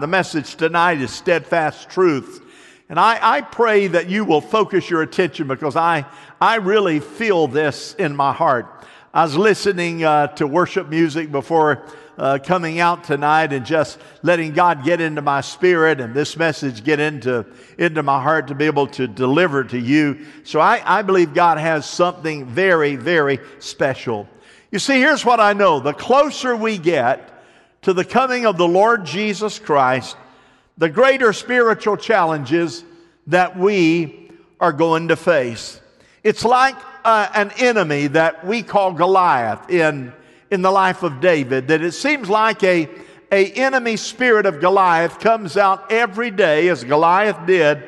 The message tonight is steadfast truth. And I, I pray that you will focus your attention because I, I really feel this in my heart. I was listening uh, to worship music before uh, coming out tonight and just letting God get into my spirit and this message get into, into my heart to be able to deliver to you. So I, I believe God has something very, very special. You see, here's what I know the closer we get to the coming of the Lord Jesus Christ, the greater spiritual challenges that we are going to face. It's like uh, an enemy that we call Goliath in, in the life of David, that it seems like a, a enemy spirit of Goliath comes out every day, as Goliath did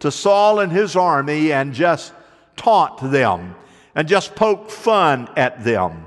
to Saul and his army, and just taunt them and just poke fun at them.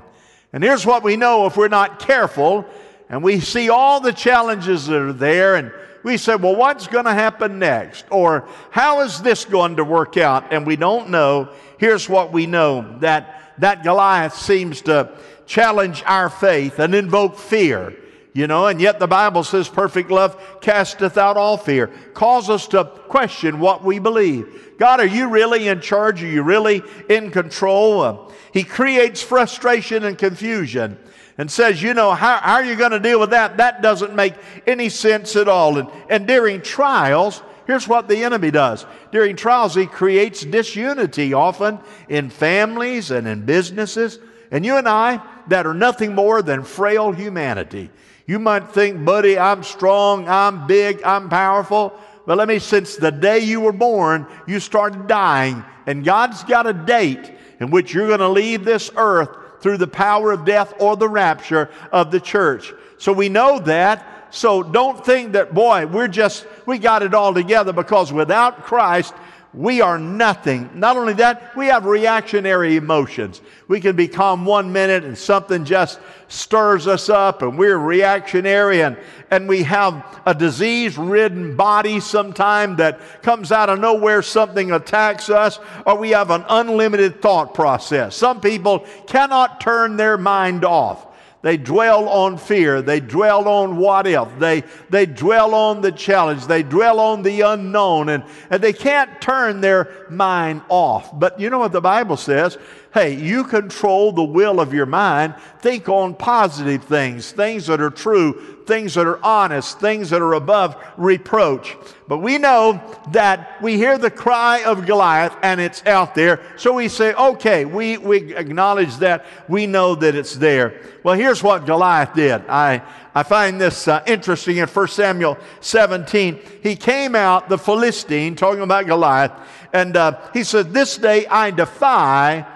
And here's what we know if we're not careful, and we see all the challenges that are there, and we say, well, what's going to happen next? Or how is this going to work out? And we don't know here's what we know that, that Goliath seems to challenge our faith and invoke fear. You know, and yet the Bible says perfect love casteth out all fear. Calls us to question what we believe. God, are you really in charge? Are you really in control? Uh, he creates frustration and confusion and says, you know, how, how are you going to deal with that? That doesn't make any sense at all. And, and during trials, Here's what the enemy does. During trials, he creates disunity often in families and in businesses. And you and I, that are nothing more than frail humanity. You might think, buddy, I'm strong, I'm big, I'm powerful. But let me, since the day you were born, you started dying. And God's got a date in which you're going to leave this earth through the power of death or the rapture of the church. So we know that. So don't think that, boy, we're just, we got it all together because without Christ, we are nothing. Not only that, we have reactionary emotions. We can be calm one minute and something just stirs us up and we're reactionary and, and we have a disease ridden body sometime that comes out of nowhere, something attacks us, or we have an unlimited thought process. Some people cannot turn their mind off. They dwell on fear. They dwell on what if. They, they dwell on the challenge. They dwell on the unknown. And, and they can't turn their mind off. But you know what the Bible says? Hey, you control the will of your mind. Think on positive things, things that are true, things that are honest, things that are above reproach. But we know that we hear the cry of Goliath and it's out there. So we say, okay, we, we acknowledge that. We know that it's there. Well, here's what Goliath did. I, I find this uh, interesting in 1 Samuel 17. He came out, the Philistine, talking about Goliath, and uh, he said, This day I defy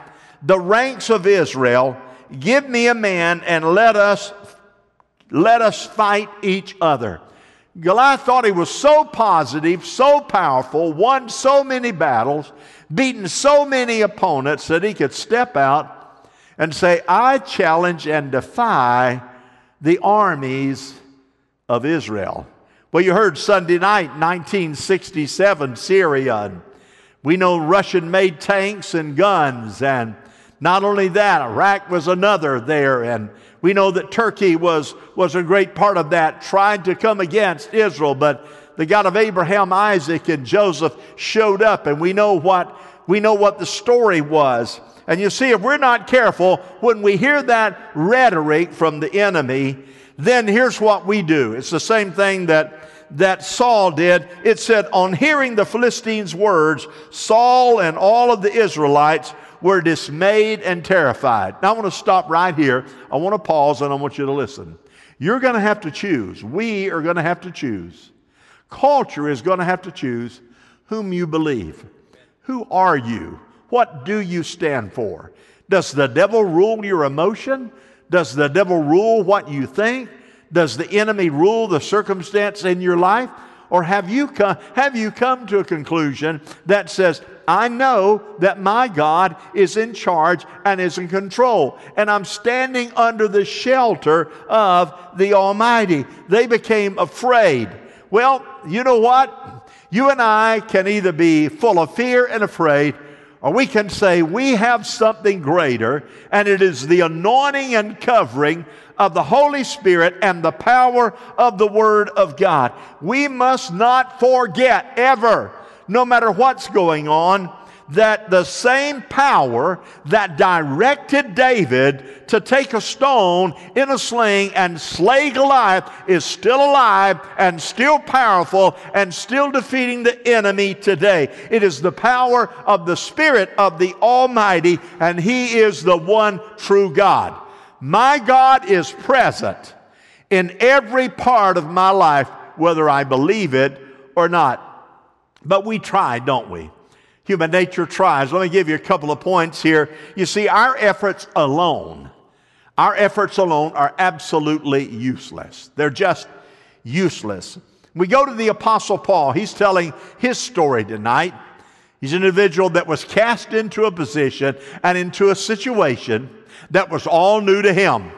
the ranks of Israel, give me a man and let us let us fight each other. Goliath thought he was so positive, so powerful, won so many battles, beaten so many opponents that he could step out and say, I challenge and defy the armies of Israel. Well, you heard Sunday night, 1967, Syria. We know Russian made tanks and guns and not only that, Iraq was another there, and we know that Turkey was, was a great part of that, tried to come against Israel, but the God of Abraham, Isaac, and Joseph showed up, and we know what, we know what the story was. And you see, if we're not careful, when we hear that rhetoric from the enemy, then here's what we do. It's the same thing that, that Saul did. It said, on hearing the Philistines' words, Saul and all of the Israelites were dismayed and terrified. Now I want to stop right here. I want to pause and I want you to listen. You're going to have to choose. We are going to have to choose. Culture is going to have to choose whom you believe. Who are you? What do you stand for? Does the devil rule your emotion? Does the devil rule what you think? Does the enemy rule the circumstance in your life? Or have you come, have you come to a conclusion that says, I know that my God is in charge and is in control, and I'm standing under the shelter of the Almighty? They became afraid. Well, you know what? You and I can either be full of fear and afraid, or we can say we have something greater, and it is the anointing and covering of the Holy Spirit and the power of the Word of God. We must not forget ever, no matter what's going on, that the same power that directed David to take a stone in a sling and slay Goliath is still alive and still powerful and still defeating the enemy today. It is the power of the Spirit of the Almighty, and He is the one true God. My God is present in every part of my life, whether I believe it or not. But we try, don't we? Human nature tries. Let me give you a couple of points here. You see, our efforts alone, our efforts alone are absolutely useless. They're just useless. We go to the Apostle Paul. He's telling his story tonight. He's an individual that was cast into a position and into a situation that was all new to him.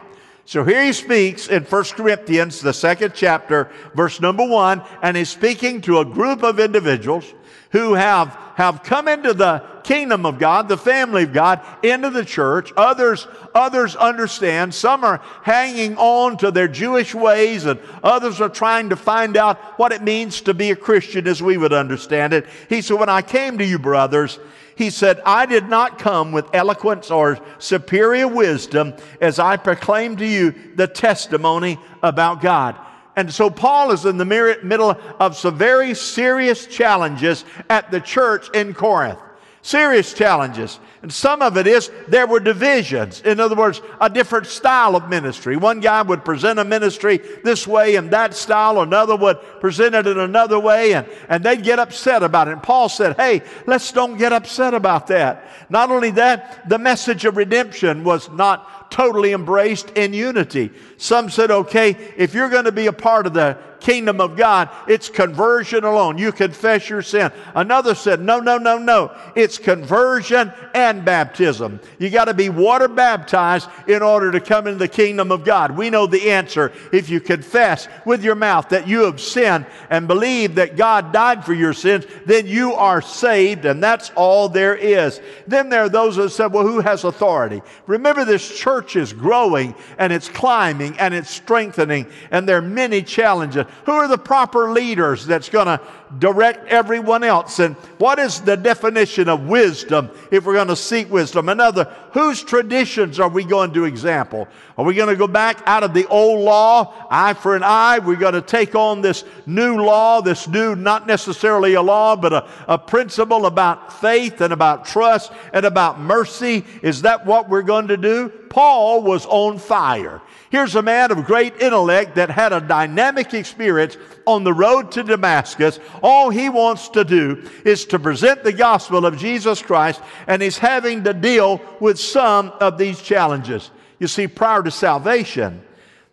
So here he speaks in 1 Corinthians, the second chapter, verse number one, and he's speaking to a group of individuals who have, have come into the kingdom of God, the family of God, into the church. Others, others understand. Some are hanging on to their Jewish ways and others are trying to find out what it means to be a Christian as we would understand it. He said, when I came to you, brothers, he said, I did not come with eloquence or superior wisdom as I proclaim to you the testimony about God. And so Paul is in the middle of some very serious challenges at the church in Corinth. Serious challenges. And some of it is there were divisions. In other words, a different style of ministry. One guy would present a ministry this way and that style, another would present it in another way, and, and they'd get upset about it. And Paul said, Hey, let's don't get upset about that. Not only that, the message of redemption was not totally embraced in unity. Some said, okay, if you're going to be a part of the kingdom of God, it's conversion alone. You confess your sin. Another said, no, no, no, no. It's conversion and baptism. You got to be water baptized in order to come into the kingdom of God. We know the answer. If you confess with your mouth that you have sinned and believe that God died for your sins, then you are saved, and that's all there is. Then there are those that said, well, who has authority? Remember, this church is growing and it's climbing and it's strengthening, and there are many challenges. Who are the proper leaders that's going to direct everyone else? And what is the definition of wisdom if we're going to seek wisdom? Another, whose traditions are we going to example? Are we going to go back out of the old law, eye for an eye? We're going to take on this new law, this new, not necessarily a law, but a, a principle about faith and about trust and about mercy. Is that what we're going to do? Paul was on fire. Here's a man of great intellect that had a dynamic experience on the road to Damascus. All he wants to do is to present the gospel of Jesus Christ, and he's having to deal with some of these challenges. You see, prior to salvation,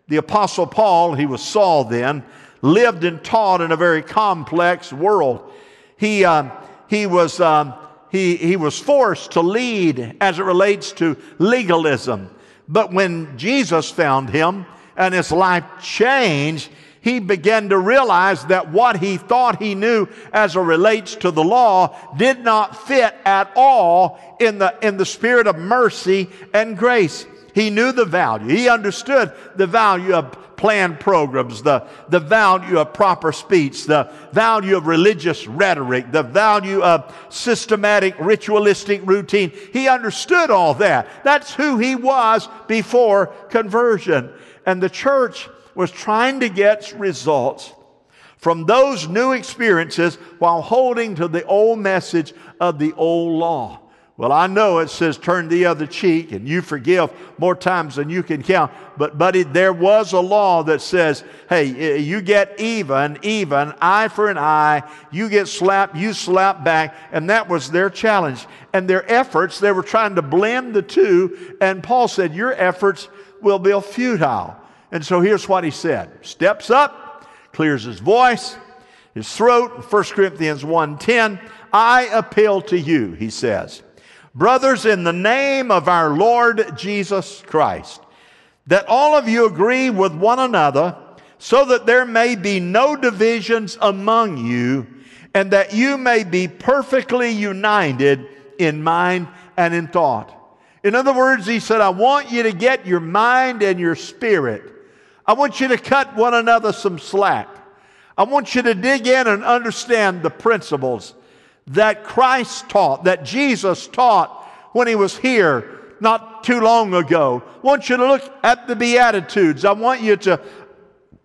the Apostle Paul, he was Saul then, lived and taught in a very complex world. He, uh, he was. Um, he, he was forced to lead as it relates to legalism. But when Jesus found him and his life changed, he began to realize that what he thought he knew as it relates to the law did not fit at all in the, in the spirit of mercy and grace. He knew the value. He understood the value of planned programs, the, the value of proper speech, the value of religious rhetoric, the value of systematic ritualistic routine. He understood all that. That's who he was before conversion. And the church was trying to get results from those new experiences while holding to the old message of the old law. Well, I know it says turn the other cheek and you forgive more times than you can count. But, buddy, there was a law that says, hey, you get even, even, eye for an eye. You get slapped, you slap back. And that was their challenge. And their efforts, they were trying to blend the two. And Paul said, your efforts will be futile. And so here's what he said. Steps up, clears his voice, his throat. 1 Corinthians 1.10, I appeal to you, he says Brothers, in the name of our Lord Jesus Christ, that all of you agree with one another, so that there may be no divisions among you, and that you may be perfectly united in mind and in thought. In other words, he said, I want you to get your mind and your spirit. I want you to cut one another some slack. I want you to dig in and understand the principles that Christ taught, that Jesus taught when he was here not too long ago. I want you to look at the Beatitudes. I want you to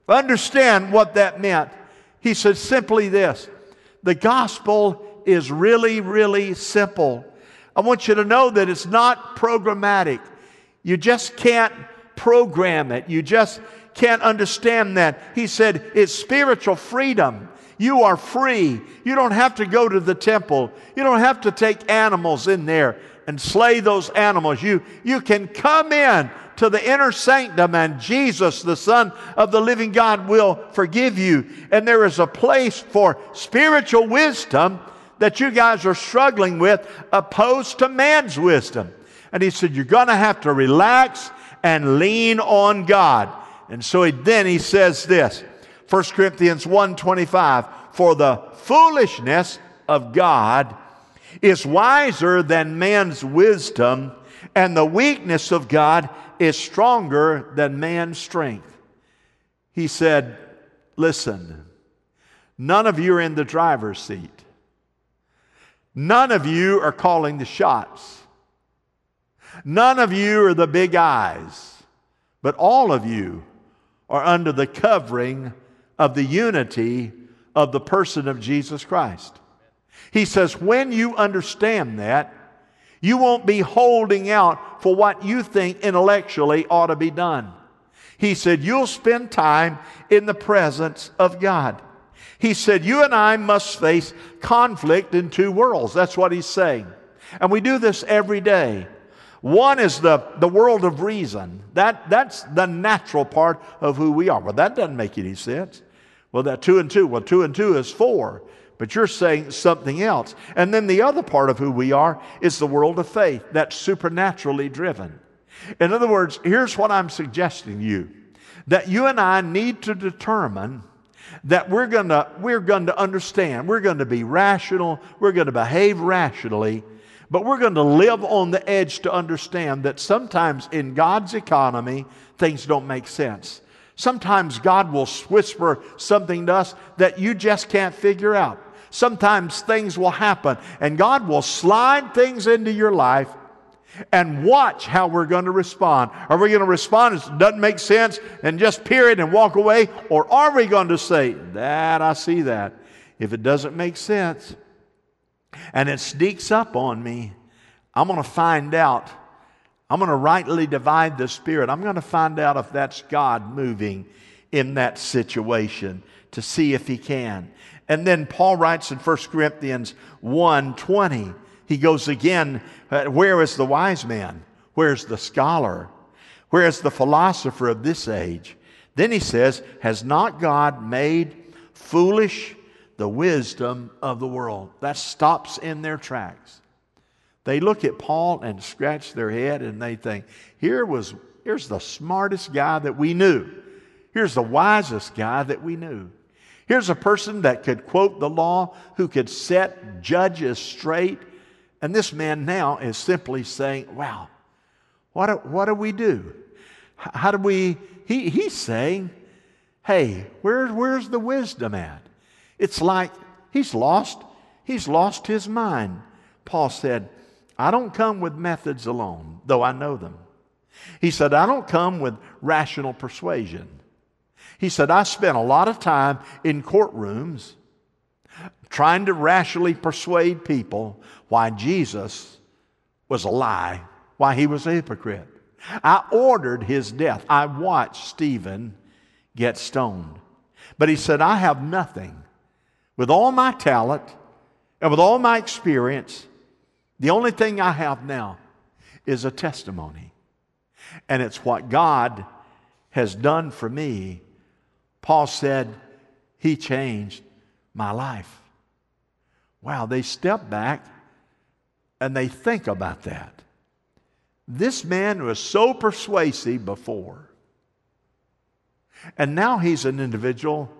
understand what that meant. He said simply this the gospel is really, really simple. I want you to know that it's not programmatic. You just can't program it. You just can't understand that. He said it's spiritual freedom. You are free. You don't have to go to the temple. You don't have to take animals in there and slay those animals. You, you can come in to the inner sanctum, and Jesus, the Son of the living God, will forgive you. And there is a place for spiritual wisdom that you guys are struggling with, opposed to man's wisdom. And he said, You're going to have to relax and lean on God. And so he, then he says this 1 Corinthians 1:25 For the foolishness of God is wiser than man's wisdom, and the weakness of God is stronger than man's strength. He said, Listen, none of you are in the driver's seat. None of you are calling the shots. None of you are the big eyes, but all of you are under the covering of the unity of the person of Jesus Christ. He says, when you understand that, you won't be holding out for what you think intellectually ought to be done. He said, You'll spend time in the presence of God. He said, You and I must face conflict in two worlds. That's what he's saying. And we do this every day. One is the, the world of reason. That, that's the natural part of who we are. Well, that doesn't make any sense. Well, that two and two, well, two and two is four but you're saying something else. And then the other part of who we are is the world of faith that's supernaturally driven. In other words, here's what I'm suggesting you that you and I need to determine that we're going to we're going to understand, we're going to be rational, we're going to behave rationally, but we're going to live on the edge to understand that sometimes in God's economy things don't make sense. Sometimes God will whisper something to us that you just can't figure out sometimes things will happen and God will slide things into your life and watch how we're going to respond. Are we going to respond as doesn't make sense and just period and walk away? Or are we going to say, That I see that? If it doesn't make sense and it sneaks up on me, I'm going to find out. I'm going to rightly divide the Spirit. I'm going to find out if that's God moving in that situation to see if He can. And then Paul writes in 1 Corinthians 1 20, he goes again, uh, Where is the wise man? Where's the scholar? Where is the philosopher of this age? Then he says, Has not God made foolish the wisdom of the world? That stops in their tracks. They look at Paul and scratch their head and they think, Here was, here's the smartest guy that we knew. Here's the wisest guy that we knew. Here's a person that could quote the law, who could set judges straight. And this man now is simply saying, Wow, what do, what do we do? How do we? He, he's saying, Hey, where, where's the wisdom at? It's like he's lost, he's lost his mind. Paul said, I don't come with methods alone, though I know them. He said, I don't come with rational persuasion. He said, I spent a lot of time in courtrooms trying to rationally persuade people why Jesus was a lie, why he was a hypocrite. I ordered his death. I watched Stephen get stoned. But he said, I have nothing. With all my talent and with all my experience, the only thing I have now is a testimony. And it's what God has done for me Paul said, He changed my life. Wow, they step back and they think about that. This man was so persuasive before. And now he's an individual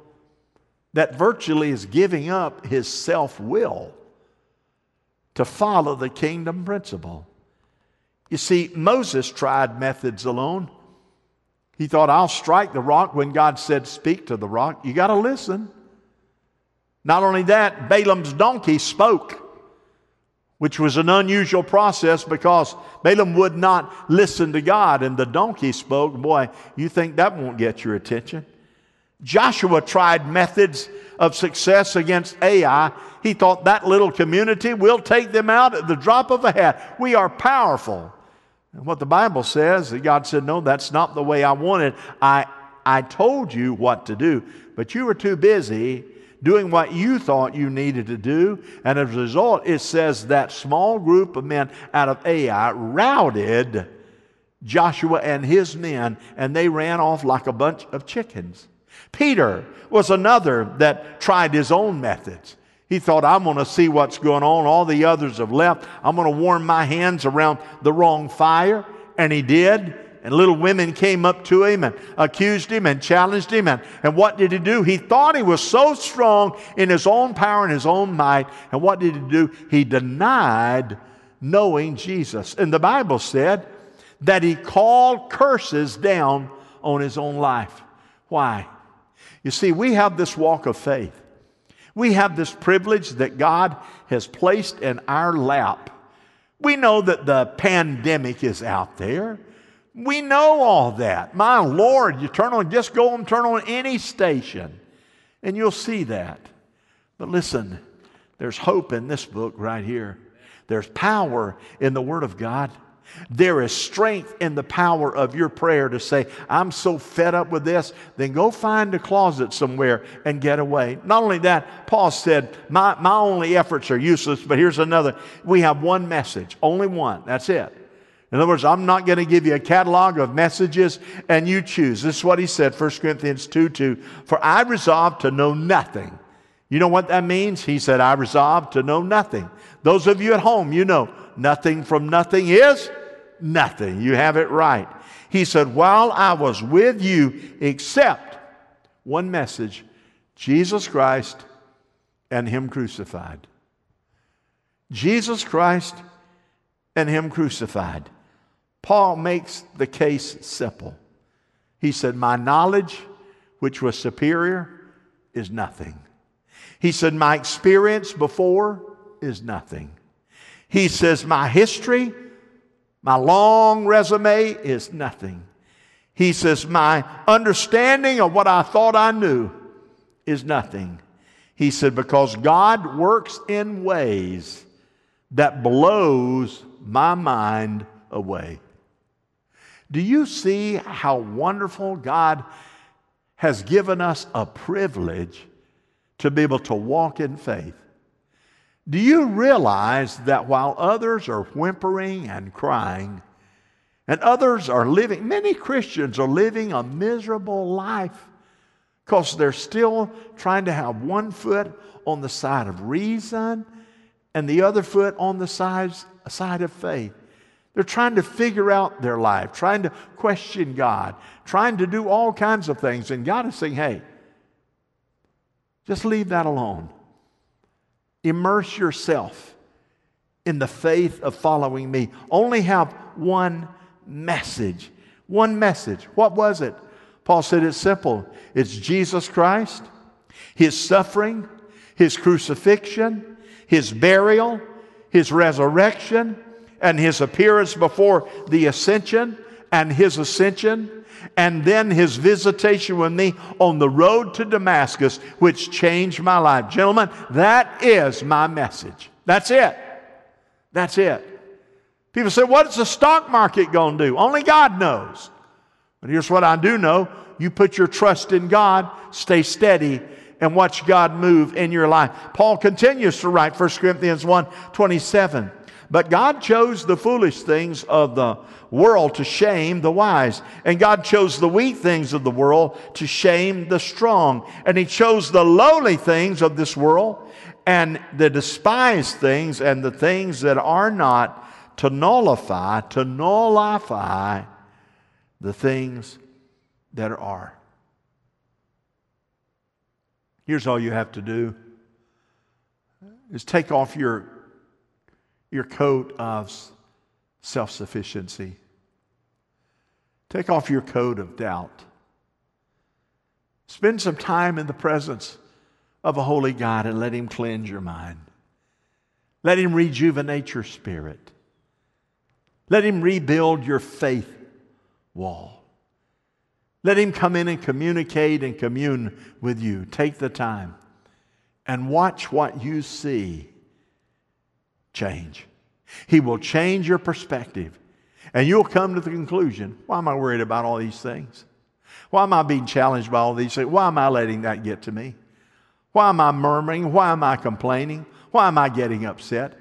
that virtually is giving up his self will to follow the kingdom principle. You see, Moses tried methods alone. He thought, I'll strike the rock when God said, Speak to the rock. You got to listen. Not only that, Balaam's donkey spoke, which was an unusual process because Balaam would not listen to God and the donkey spoke. Boy, you think that won't get your attention? Joshua tried methods of success against Ai. He thought that little community will take them out at the drop of a hat. We are powerful. And what the Bible says, God said, No, that's not the way I wanted. I, I told you what to do, but you were too busy doing what you thought you needed to do. And as a result, it says that small group of men out of Ai routed Joshua and his men, and they ran off like a bunch of chickens. Peter was another that tried his own methods. He thought, I'm going to see what's going on. All the others have left. I'm going to warm my hands around the wrong fire. And he did. And little women came up to him and accused him and challenged him. And, and what did he do? He thought he was so strong in his own power and his own might. And what did he do? He denied knowing Jesus. And the Bible said that he called curses down on his own life. Why? You see, we have this walk of faith. We have this privilege that God has placed in our lap. We know that the pandemic is out there. We know all that. My Lord, you turn on, just go and turn on any station, and you'll see that. But listen, there's hope in this book right here. There's power in the Word of God. There is strength in the power of your prayer to say, I'm so fed up with this, then go find a closet somewhere and get away. Not only that, Paul said, My, my only efforts are useless, but here's another. We have one message, only one. That's it. In other words, I'm not going to give you a catalog of messages and you choose. This is what he said, 1 Corinthians 2 2. For I resolved to know nothing. You know what that means? He said, I resolved to know nothing. Those of you at home, you know, nothing from nothing is nothing. You have it right. He said, While I was with you, except one message Jesus Christ and Him crucified. Jesus Christ and Him crucified. Paul makes the case simple. He said, My knowledge, which was superior, is nothing. He said, My experience before is nothing. He says, My history, my long resume is nothing. He says, My understanding of what I thought I knew is nothing. He said, Because God works in ways that blows my mind away. Do you see how wonderful God has given us a privilege to be able to walk in faith? Do you realize that while others are whimpering and crying, and others are living, many Christians are living a miserable life because they're still trying to have one foot on the side of reason and the other foot on the side, side of faith. They're trying to figure out their life, trying to question God, trying to do all kinds of things. And God is saying, hey, just leave that alone. Immerse yourself in the faith of following me. Only have one message. One message. What was it? Paul said it's simple it's Jesus Christ, His suffering, His crucifixion, His burial, His resurrection, and His appearance before the ascension, and His ascension, and then his visitation with me on the road to Damascus, which changed my life. Gentlemen, that is my message. That's it. That's it. People say, What's the stock market going to do? Only God knows. But here's what I do know you put your trust in God, stay steady, and watch God move in your life. Paul continues to write 1 Corinthians 1 27. But God chose the foolish things of the world to shame the wise. And God chose the weak things of the world to shame the strong. And He chose the lowly things of this world and the despised things and the things that are not to nullify, to nullify the things that are. Here's all you have to do is take off your, your coat of self sufficiency. Take off your coat of doubt. Spend some time in the presence of a holy God and let Him cleanse your mind. Let Him rejuvenate your spirit. Let Him rebuild your faith wall. Let Him come in and communicate and commune with you. Take the time and watch what you see change. He will change your perspective, and you'll come to the conclusion why am I worried about all these things? Why am I being challenged by all these things? Why am I letting that get to me? Why am I murmuring? Why am I complaining? Why am I getting upset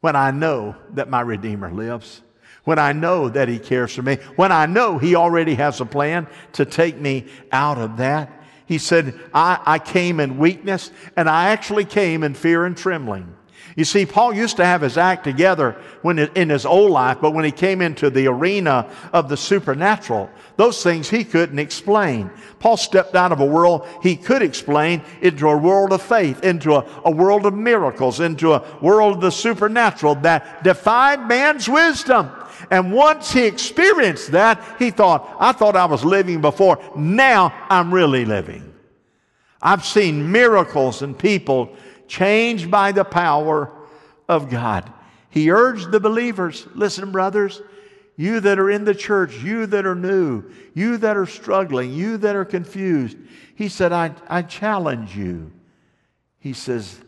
when I know that my Redeemer lives? When I know that He cares for me? When I know He already has a plan to take me out of that? He said, I, I came in weakness and I actually came in fear and trembling. You see, Paul used to have his act together when in his old life, but when he came into the arena of the supernatural, those things he couldn't explain. Paul stepped out of a world he could explain into a world of faith, into a, a world of miracles, into a world of the supernatural that defied man's wisdom. And once he experienced that, he thought, I thought I was living before. Now I'm really living. I've seen miracles and people changed by the power of God. He urged the believers listen, brothers, you that are in the church, you that are new, you that are struggling, you that are confused. He said, I, I challenge you. He says,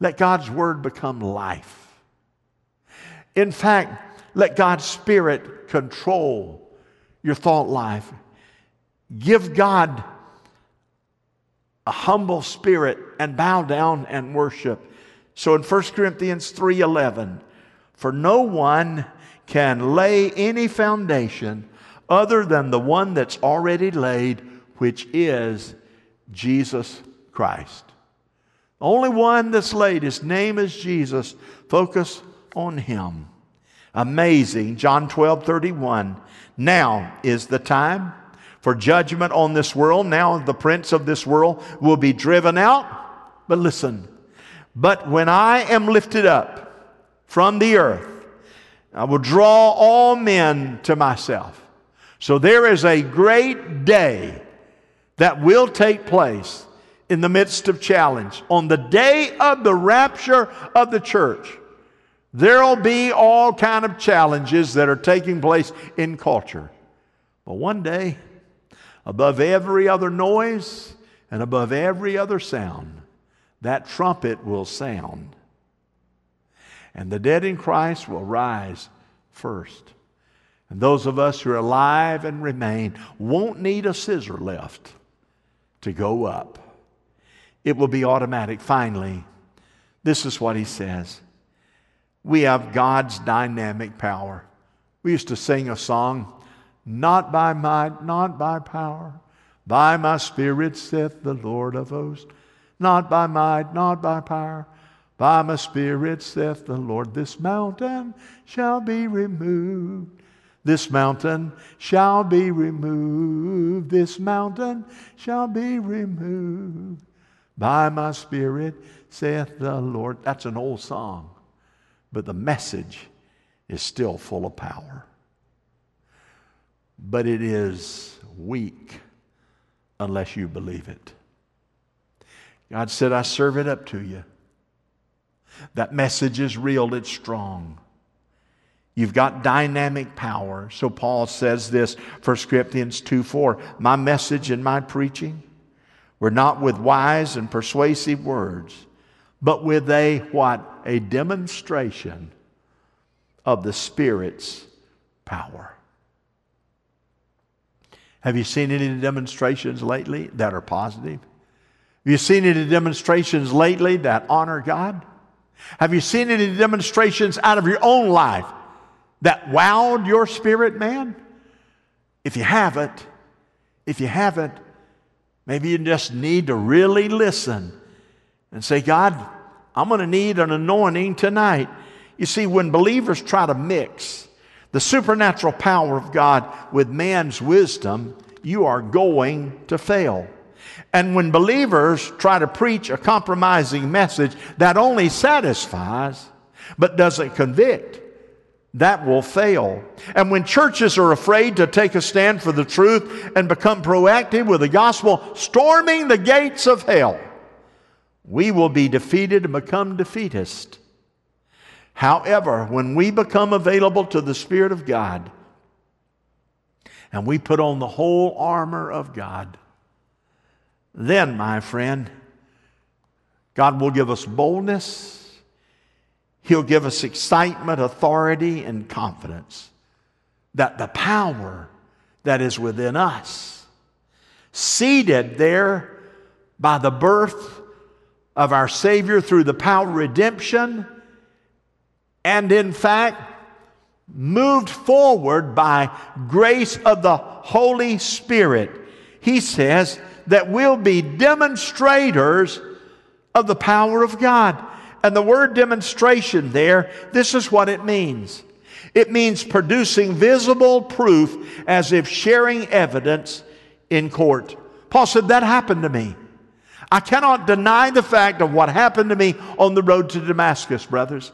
let God's word become life. In fact, let God's spirit control your thought life. Give God a humble spirit and bow down and worship. So in 1 Corinthians 3:11, for no one can lay any foundation other than the one that's already laid, which is Jesus Christ. Only one that's laid, his name is Jesus. Focus on him. Amazing. John 12, 31. Now is the time for judgment on this world. Now the prince of this world will be driven out. But listen, but when I am lifted up from the earth, I will draw all men to myself. So there is a great day that will take place in the midst of challenge. On the day of the rapture of the church, there'll be all kind of challenges that are taking place in culture. But one day, above every other noise and above every other sound, that trumpet will sound. And the dead in Christ will rise first. And those of us who are alive and remain won't need a scissor lift to go up. It will be automatic. Finally, this is what he says we have God's dynamic power. We used to sing a song not by might, not by power. By my spirit, saith the Lord of hosts. Not by might, not by power. By my spirit, saith the Lord, this mountain shall be removed. This mountain shall be removed. This mountain shall be removed. By my spirit, saith the Lord. That's an old song, but the message is still full of power but it is weak unless you believe it. God said, I serve it up to you. That message is real, it's strong. You've got dynamic power. So Paul says this, 1 Corinthians 2 4. My message and my preaching were not with wise and persuasive words, but with a what? A demonstration of the Spirit's power. Have you seen any demonstrations lately that are positive? Have you seen any demonstrations lately that honor God? Have you seen any demonstrations out of your own life that wowed your spirit, man? If you haven't, if you haven't, maybe you just need to really listen and say, God, I'm going to need an anointing tonight. You see, when believers try to mix the supernatural power of God with man's wisdom, you are going to fail. And when believers try to preach a compromising message that only satisfies but doesn't convict, that will fail. And when churches are afraid to take a stand for the truth and become proactive with the gospel, storming the gates of hell, we will be defeated and become defeatist. However, when we become available to the Spirit of God and we put on the whole armor of God, then, my friend, God will give us boldness. He'll give us excitement, authority, and confidence that the power that is within us, seated there by the birth of our Savior through the power of redemption, and in fact, moved forward by grace of the Holy Spirit, he says that we'll be demonstrators of the power of God. And the word demonstration there, this is what it means it means producing visible proof as if sharing evidence in court. Paul said, That happened to me. I cannot deny the fact of what happened to me on the road to Damascus, brothers.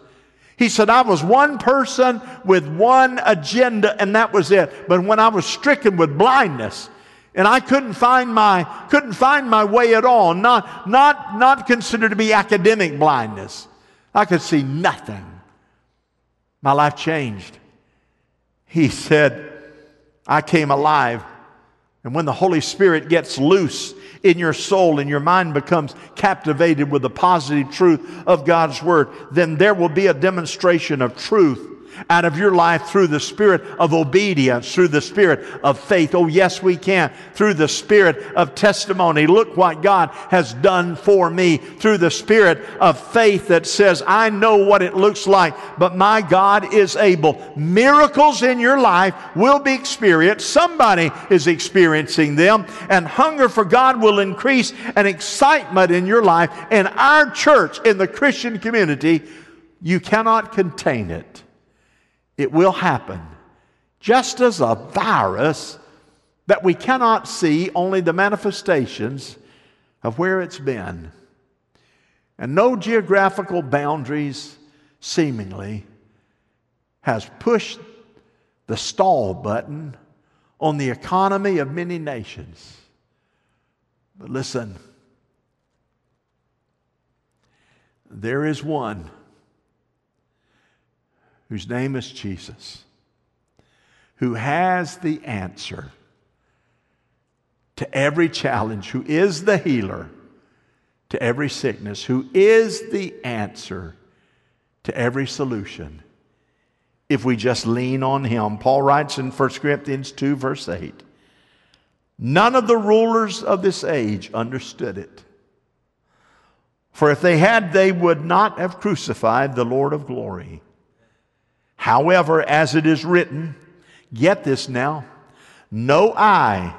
He said, I was one person with one agenda, and that was it. But when I was stricken with blindness, and I couldn't find my couldn't find my way at all. Not not not considered to be academic blindness. I could see nothing. My life changed. He said, I came alive. And when the Holy Spirit gets loose in your soul and your mind becomes captivated with the positive truth of God's Word, then there will be a demonstration of truth out of your life through the spirit of obedience, through the spirit of faith. Oh, yes, we can. Through the spirit of testimony. Look what God has done for me. Through the spirit of faith that says, I know what it looks like, but my God is able. Miracles in your life will be experienced. Somebody is experiencing them, and hunger for God will increase, and excitement in your life. In our church, in the Christian community, you cannot contain it. It will happen. Just as a virus that we cannot see only the manifestations of where it's been. And no geographical boundaries, seemingly, has pushed the stall button on the economy of many nations. But listen, there is one whose name is Jesus, who has the answer to every challenge, who is the healer to every sickness, who is the answer to every solution if we just lean on him. Paul writes in 1 Corinthians 2, verse 8 None of the rulers of this age understood it. For if they had, they would not have crucified the Lord of glory. However, as it is written, get this now, no eye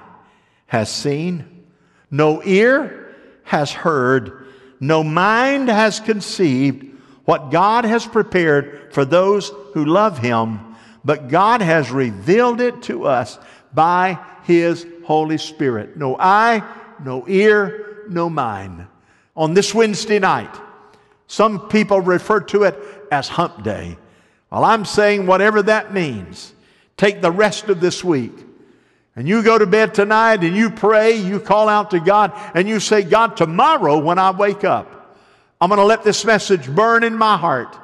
has seen, no ear has heard, no mind has conceived what God has prepared for those who love Him, but God has revealed it to us by His Holy Spirit. No eye, no ear, no mind. On this Wednesday night, some people refer to it as Hump Day. Well, I'm saying whatever that means, take the rest of this week. And you go to bed tonight and you pray, you call out to God, and you say, God, tomorrow when I wake up, I'm going to let this message burn in my heart.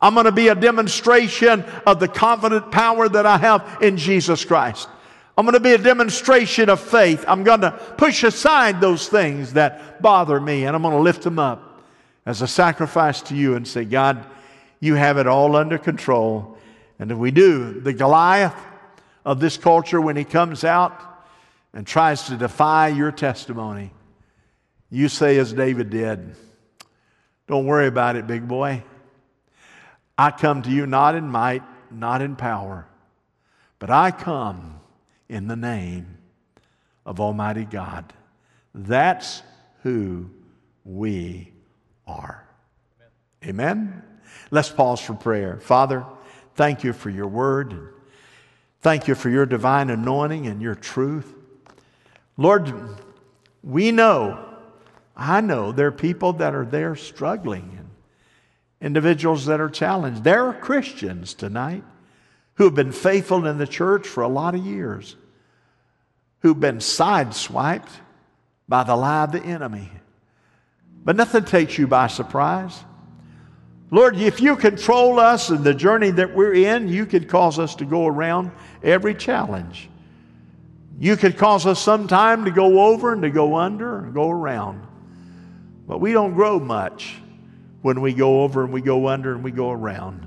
I'm going to be a demonstration of the confident power that I have in Jesus Christ. I'm going to be a demonstration of faith. I'm going to push aside those things that bother me and I'm going to lift them up as a sacrifice to you and say, God, you have it all under control. And if we do, the Goliath of this culture, when he comes out and tries to defy your testimony, you say, as David did, Don't worry about it, big boy. I come to you not in might, not in power, but I come in the name of Almighty God. That's who we are. Amen? Let's pause for prayer. Father, thank you for your word. Thank you for your divine anointing and your truth. Lord, we know, I know there are people that are there struggling and individuals that are challenged. There are Christians tonight who have been faithful in the church for a lot of years, who've been sideswiped by the lie of the enemy. But nothing takes you by surprise. Lord, if you control us and the journey that we're in, you could cause us to go around every challenge. You could cause us sometime to go over and to go under and go around. But we don't grow much when we go over and we go under and we go around.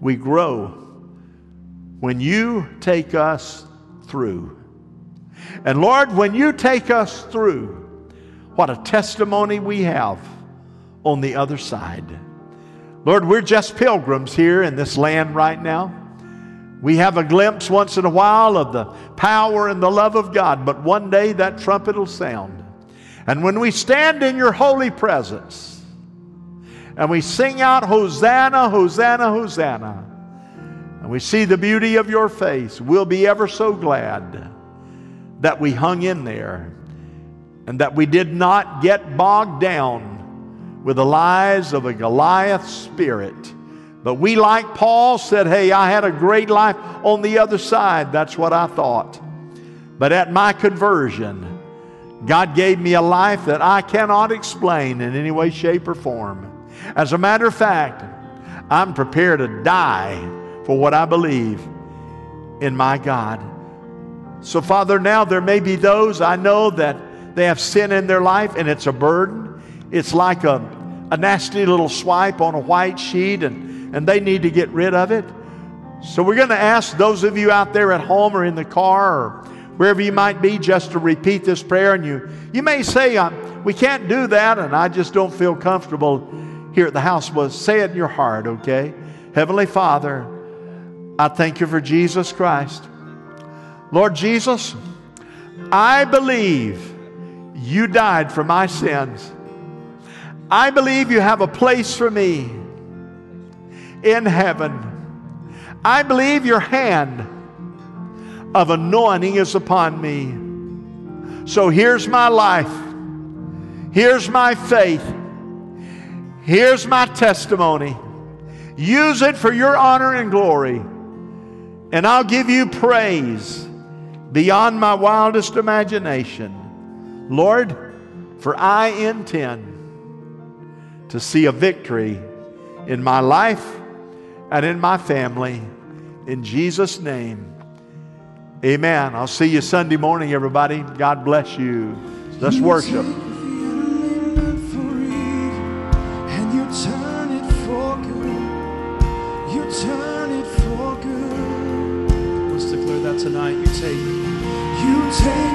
We grow when you take us through. And Lord, when you take us through, what a testimony we have on the other side. Lord, we're just pilgrims here in this land right now. We have a glimpse once in a while of the power and the love of God, but one day that trumpet will sound. And when we stand in your holy presence and we sing out, Hosanna, Hosanna, Hosanna, and we see the beauty of your face, we'll be ever so glad that we hung in there and that we did not get bogged down with the lies of a Goliath spirit but we, like Paul, said, Hey, I had a great life on the other side. That's what I thought. But at my conversion, God gave me a life that I cannot explain in any way, shape, or form. As a matter of fact, I'm prepared to die for what I believe in my God. So, Father, now there may be those I know that they have sin in their life and it's a burden. It's like a, a nasty little swipe on a white sheet, and and they need to get rid of it. So we're going to ask those of you out there at home or in the car or wherever you might be just to repeat this prayer. And you, you may say, uh, We can't do that, and I just don't feel comfortable here at the house. Well, say it in your heart, okay? Heavenly Father, I thank you for Jesus Christ. Lord Jesus, I believe you died for my sins. I believe you have a place for me in heaven. I believe your hand of anointing is upon me. So here's my life. Here's my faith. Here's my testimony. Use it for your honor and glory. And I'll give you praise beyond my wildest imagination. Lord, for I intend to see a victory in my life and in my family. In Jesus' name, amen. I'll see you Sunday morning, everybody. God bless you. Let's worship. Let's declare that tonight. You take, you take